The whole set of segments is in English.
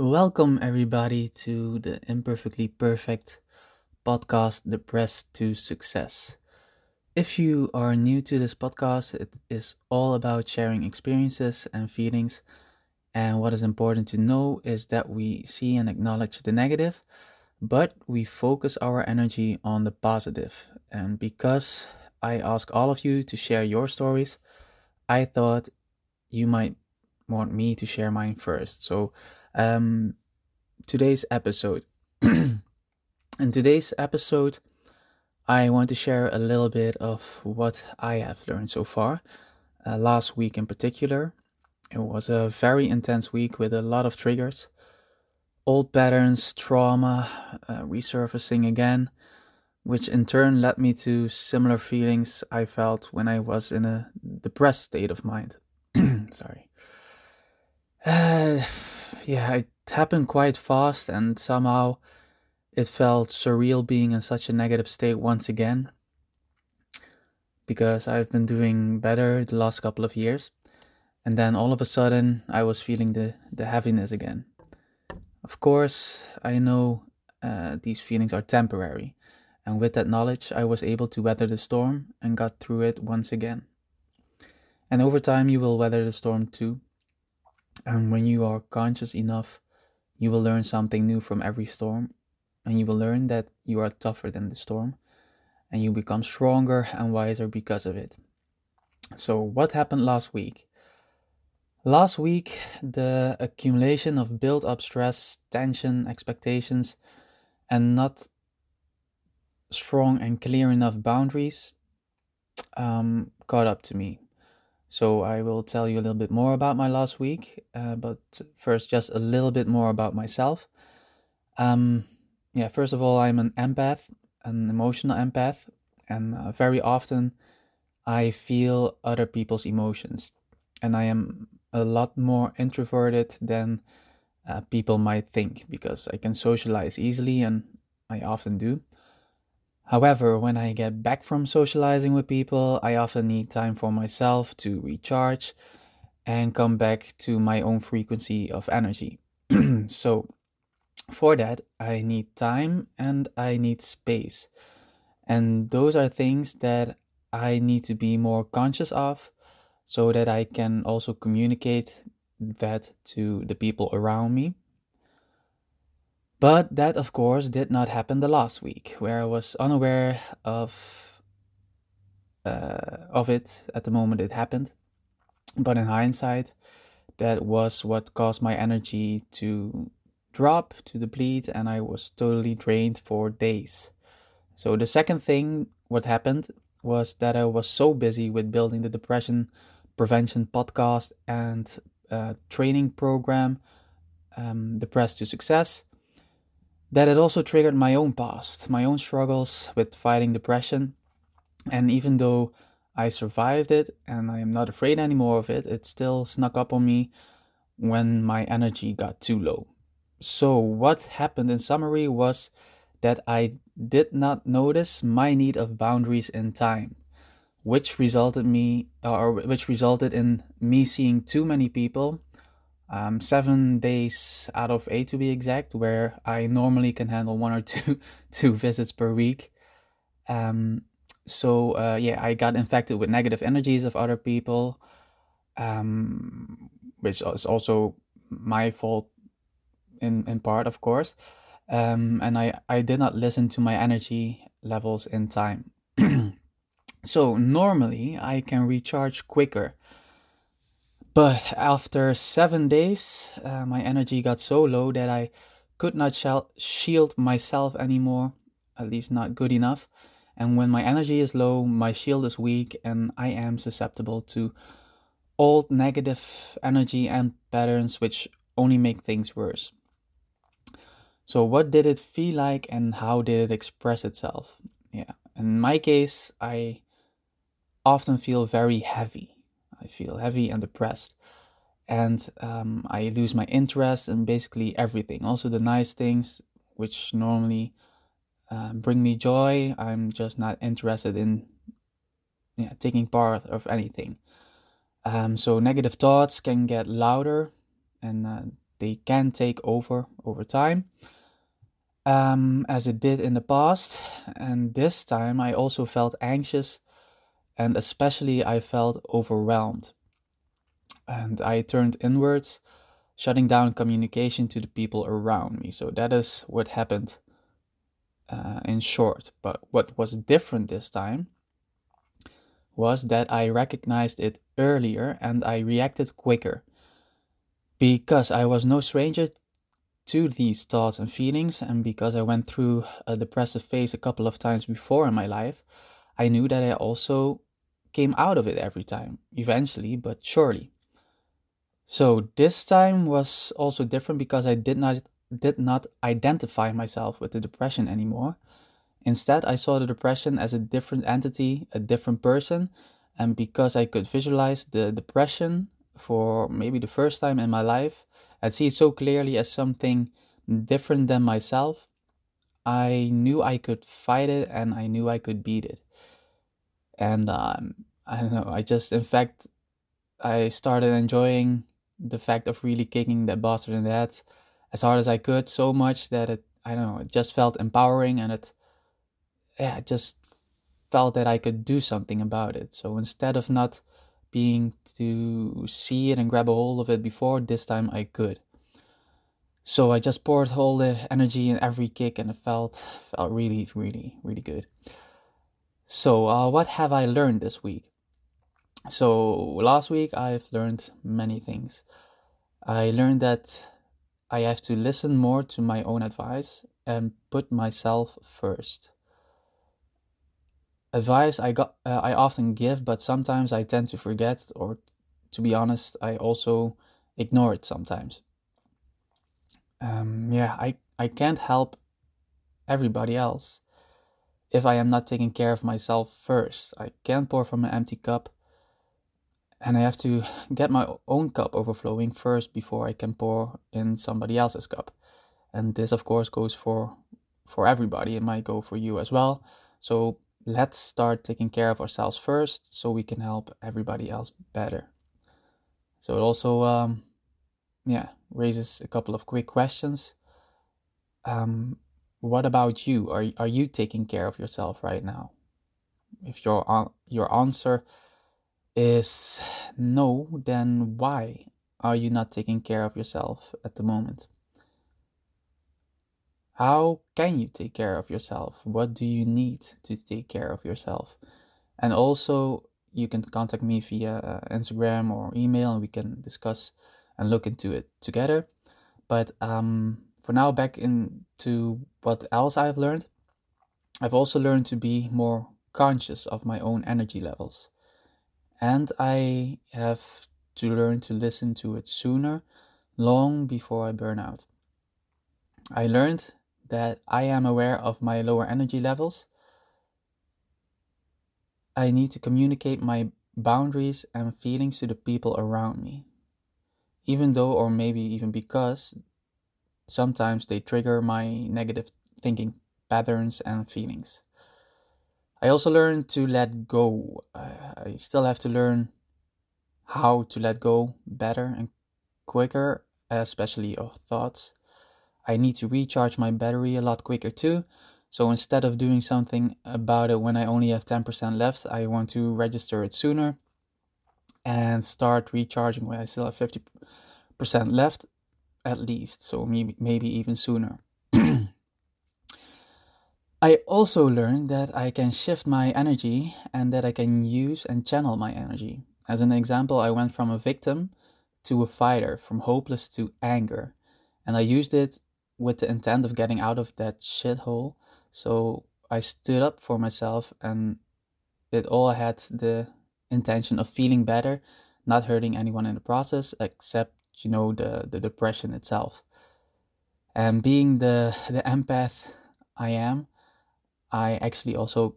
Welcome, everybody, to the Imperfectly Perfect podcast, Depressed to Success. If you are new to this podcast, it is all about sharing experiences and feelings. And what is important to know is that we see and acknowledge the negative, but we focus our energy on the positive. And because I ask all of you to share your stories, I thought you might want me to share mine first. So, um, today's episode. In today's episode, I want to share a little bit of what I have learned so far. Uh, last week, in particular, it was a very intense week with a lot of triggers, old patterns, trauma uh, resurfacing again, which in turn led me to similar feelings I felt when I was in a depressed state of mind. Sorry. Uh, yeah, it happened quite fast, and somehow it felt surreal being in such a negative state once again. Because I've been doing better the last couple of years, and then all of a sudden I was feeling the, the heaviness again. Of course, I know uh, these feelings are temporary, and with that knowledge, I was able to weather the storm and got through it once again. And over time, you will weather the storm too. And when you are conscious enough, you will learn something new from every storm. And you will learn that you are tougher than the storm. And you become stronger and wiser because of it. So, what happened last week? Last week, the accumulation of built up stress, tension, expectations, and not strong and clear enough boundaries um, caught up to me. So I will tell you a little bit more about my last week, uh, but first, just a little bit more about myself. Um, yeah, first of all, I'm an empath, an emotional empath, and uh, very often I feel other people's emotions, and I am a lot more introverted than uh, people might think because I can socialize easily, and I often do. However, when I get back from socializing with people, I often need time for myself to recharge and come back to my own frequency of energy. so, for that, I need time and I need space. And those are things that I need to be more conscious of so that I can also communicate that to the people around me but that, of course, did not happen the last week, where I was unaware of uh, of it at the moment it happened. But in hindsight, that was what caused my energy to drop, to deplete, and I was totally drained for days. So the second thing, what happened was that I was so busy with building the depression prevention podcast and uh, training program, um, Depressed to Success, that it also triggered my own past, my own struggles with fighting depression. And even though I survived it and I am not afraid anymore of it, it still snuck up on me when my energy got too low. So, what happened in summary was that I did not notice my need of boundaries in time, which resulted me or which resulted in me seeing too many people um, seven days out of eight to be exact, where I normally can handle one or two two visits per week. Um, so uh, yeah, I got infected with negative energies of other people, um, which is also my fault in in part, of course. Um, and I I did not listen to my energy levels in time. so normally I can recharge quicker but after seven days, uh, my energy got so low that I could not shield myself anymore, at least not good enough. And when my energy is low, my shield is weak, and I am susceptible to old negative energy and patterns which only make things worse. So, what did it feel like, and how did it express itself? Yeah, in my case, I often feel very heavy I feel heavy and depressed. And um, I lose my interest in basically everything. Also, the nice things, which normally uh, bring me joy, I'm just not interested in yeah, taking part of anything. Um, so, negative thoughts can get louder, and uh, they can take over over time, um, as it did in the past. And this time I also felt anxious and especially I felt overwhelmed. And I turned inwards, shutting down communication to the people around me. So that is what happened uh, in short. But what was different this time was that I recognized it earlier and I reacted quicker. Because I was no stranger to these thoughts and feelings, and because I went through a depressive phase a couple of times before in my life, I knew that I also came out of it every time, eventually, but surely. So this time was also different because I did not did not identify myself with the depression anymore. Instead, I saw the depression as a different entity, a different person, and because I could visualize the depression for maybe the first time in my life and see it so clearly as something different than myself, I knew I could fight it and I knew I could beat it. And um, I don't know, I just, in fact, I started enjoying the fact of really kicking that bastard in the head as hard as I could, so much that it, I don't know, it just felt empowering and it, yeah, just felt that I could do something about it. So instead of not being to see it and grab a hold of it before, this time I could. So I just poured all the energy in every kick, and it felt felt really, really, really good. So uh, what have I learned this week? So last week I've learned many things. I learned that I have to listen more to my own advice and put myself first. Advice I got uh, I often give, but sometimes I tend to forget or to be honest, I also ignore it sometimes. Um, yeah, I, I can't help everybody else if I am not taking care of myself first. I can't pour from an empty cup and I have to get my own cup overflowing first before I can pour in somebody else's cup. And this, of course, goes for for everybody. It might go for you as well. So let's start taking care of ourselves first, so we can help everybody else better. So it also, um, yeah, raises a couple of quick questions. Um, what about you? Are are you taking care of yourself right now? If your your answer is no, then why are you not taking care of yourself at the moment? How can you take care of yourself? What do you need to take care of yourself? And also, you can contact me via uh, Instagram or email and we can discuss and look into it together. But um, for now, back into what else I've learned. I've also learned to be more conscious of my own energy levels and I have to learn to listen to it sooner, long before I burn out. I learned that I am aware of my lower energy levels. I need to communicate my boundaries and feelings to the people around me, even though, or maybe even because, sometimes they trigger my negative thinking patterns and feelings. I also learned to let go. I still have to learn how to let go better and quicker, especially of thoughts. I need to recharge my battery a lot quicker too. So instead of doing something about it when I only have 10% left, I want to register it sooner and start recharging when I still have 50% left at least. So maybe maybe even sooner. I also learned that I can shift my energy and that I can use and channel my energy. As an example, I went from a victim to a fighter, from hopeless to anger. And I used it with the intent of getting out of that shithole. So I stood up for myself and it all had the intention of feeling better, not hurting anyone in the process, except, you know, the, the depression itself. And being the, the empath I am, I actually also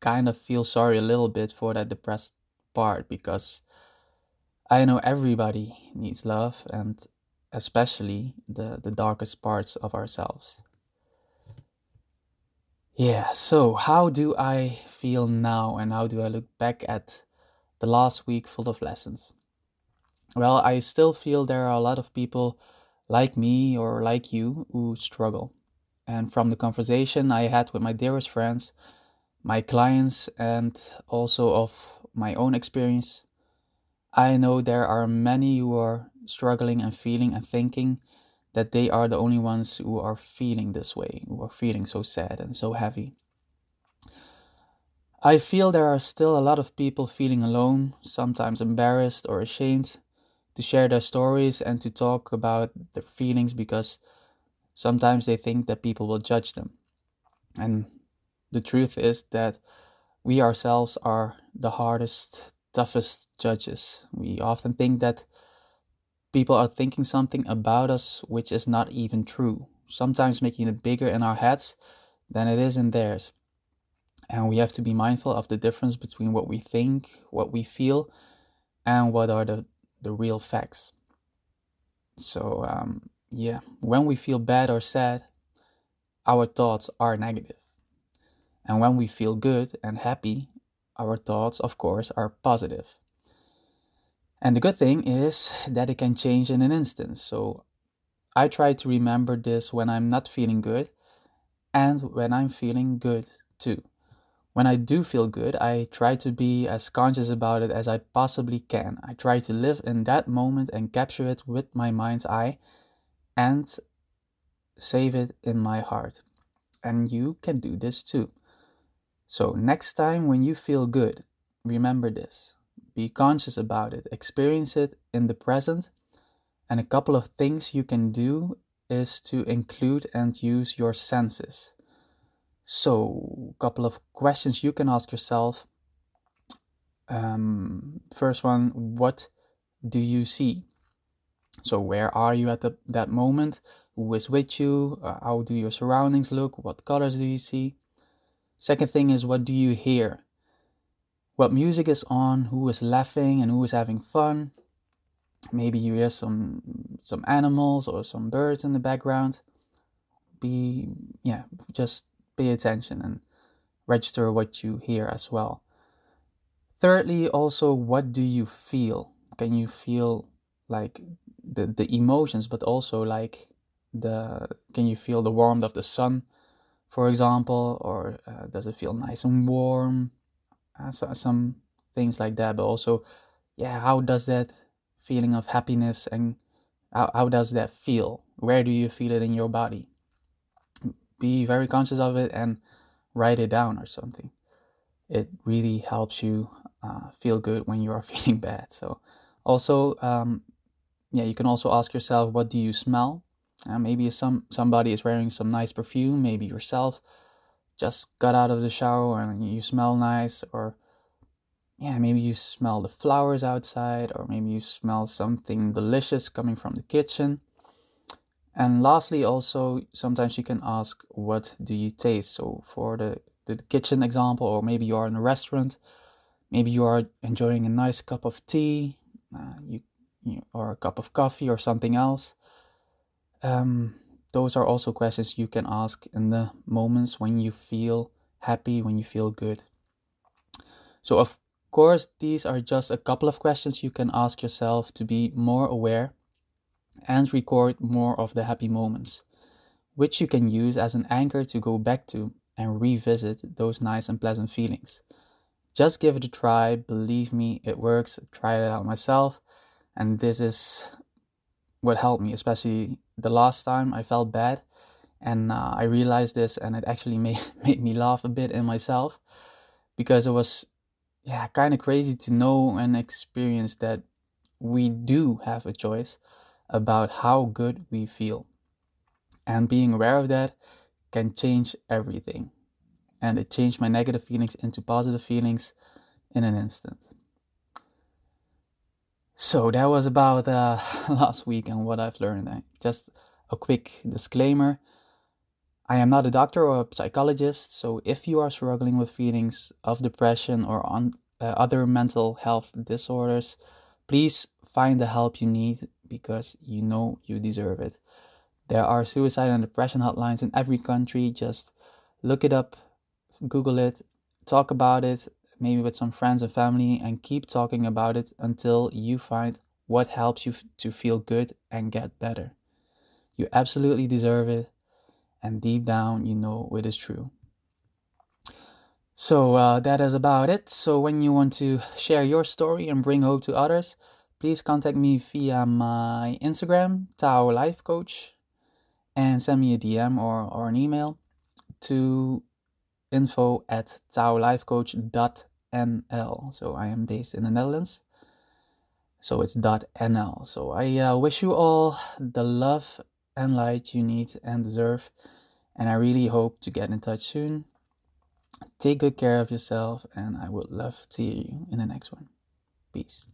kind of feel sorry a little bit for that depressed part because I know everybody needs love and especially the, the darkest parts of ourselves. Yeah, so how do I feel now and how do I look back at the last week full of lessons? Well, I still feel there are a lot of people like me or like you who struggle. And from the conversation I had with my dearest friends, my clients, and also of my own experience, I know there are many who are struggling and feeling and thinking that they are the only ones who are feeling this way, who are feeling so sad and so heavy. I feel there are still a lot of people feeling alone, sometimes embarrassed or ashamed to share their stories and to talk about their feelings because sometimes they think that people will judge them. And the truth is that we ourselves are the hardest, toughest judges. We often think that people are thinking something about us which is not even true, sometimes making it bigger in our heads than it is in theirs. And we have to be mindful of the difference between what we think, what we feel, and what are the, the real facts. So, um, yeah, when we feel bad or sad, our thoughts are negative. And when we feel good and happy, our thoughts, of course, are positive. And the good thing is that it can change in an instant. So I try to remember this when I'm not feeling good and when I'm feeling good too. When I do feel good, I try to be as conscious about it as I possibly can. I try to live in that moment and capture it with my mind's eye and save it in my heart. And you can do this too. So, next time when you feel good, remember this be conscious about it, experience it in the present. And a couple of things you can do is to include and use your senses. So, a couple of questions you can ask yourself. Um, first one, what do you see? So, where are you at the, that moment? Who is with you? Uh, how do your surroundings look? What colors do you see? Second thing is, what do you hear? what music is on, who is laughing and who is having fun. Maybe you hear some some animals or some birds in the background. Be yeah, just pay attention and register what you hear as well. Thirdly, also what do you feel? Can you feel like the the emotions but also like the can you feel the warmth of the sun for example or uh, does it feel nice and warm uh, so, some things like that but also yeah how does that feeling of happiness and how, how does that feel where do you feel it in your body be very conscious of it and write it down or something. It really helps you uh, feel good when you are feeling bad. So also um, yeah you can also ask yourself what do you smell? Uh, maybe some somebody is wearing some nice perfume maybe yourself just got out of the shower and you smell nice or yeah maybe you smell the flowers outside or maybe you smell something delicious coming from the kitchen and lastly also sometimes you can ask what do you taste so for the, the kitchen example or maybe you are in a restaurant maybe you are enjoying a nice cup of tea uh, you, you, or a cup of coffee or something else um, those are also questions you can ask in the moments when you feel happy, when you feel good. So, of course, these are just a couple of questions you can ask yourself to be more aware and record more of the happy moments, which you can use as an anchor to go back to and revisit those nice and pleasant feelings. Just give it a try. Believe me, it works. Try it out myself. And this is what helped me, especially the last time I felt bad. And uh, I realized this, and it actually made, made me laugh a bit in myself because it was, yeah, kind of crazy to know and experience that we do have a choice about how good we feel. And being aware of that can change everything. And it changed my negative feelings into positive feelings in an instant. So that was about uh, last week and what I've learned. Just a quick disclaimer I am not a doctor or a psychologist, so if you are struggling with feelings of depression or on, uh, other mental health disorders, please find the help you need because you know you deserve it. There are suicide and depression hotlines in every country. Just look it up, Google it, talk about it, maybe with some friends and family, and keep talking about it until you find what helps you f- to feel good and get better. You absolutely deserve it. And deep down, you know it is true. So uh, that is about it. So when you want to share your story and bring hope to others, please contact me via my Instagram, Tao Life Coach, and send me a DM or, or an email to info at taolifecoach.nl. So I am based in the Netherlands. So it's .nl. So I uh, wish you all the love and light you need and deserve. And I really hope to get in touch soon. Take good care of yourself, and I would love to hear you in the next one. Peace.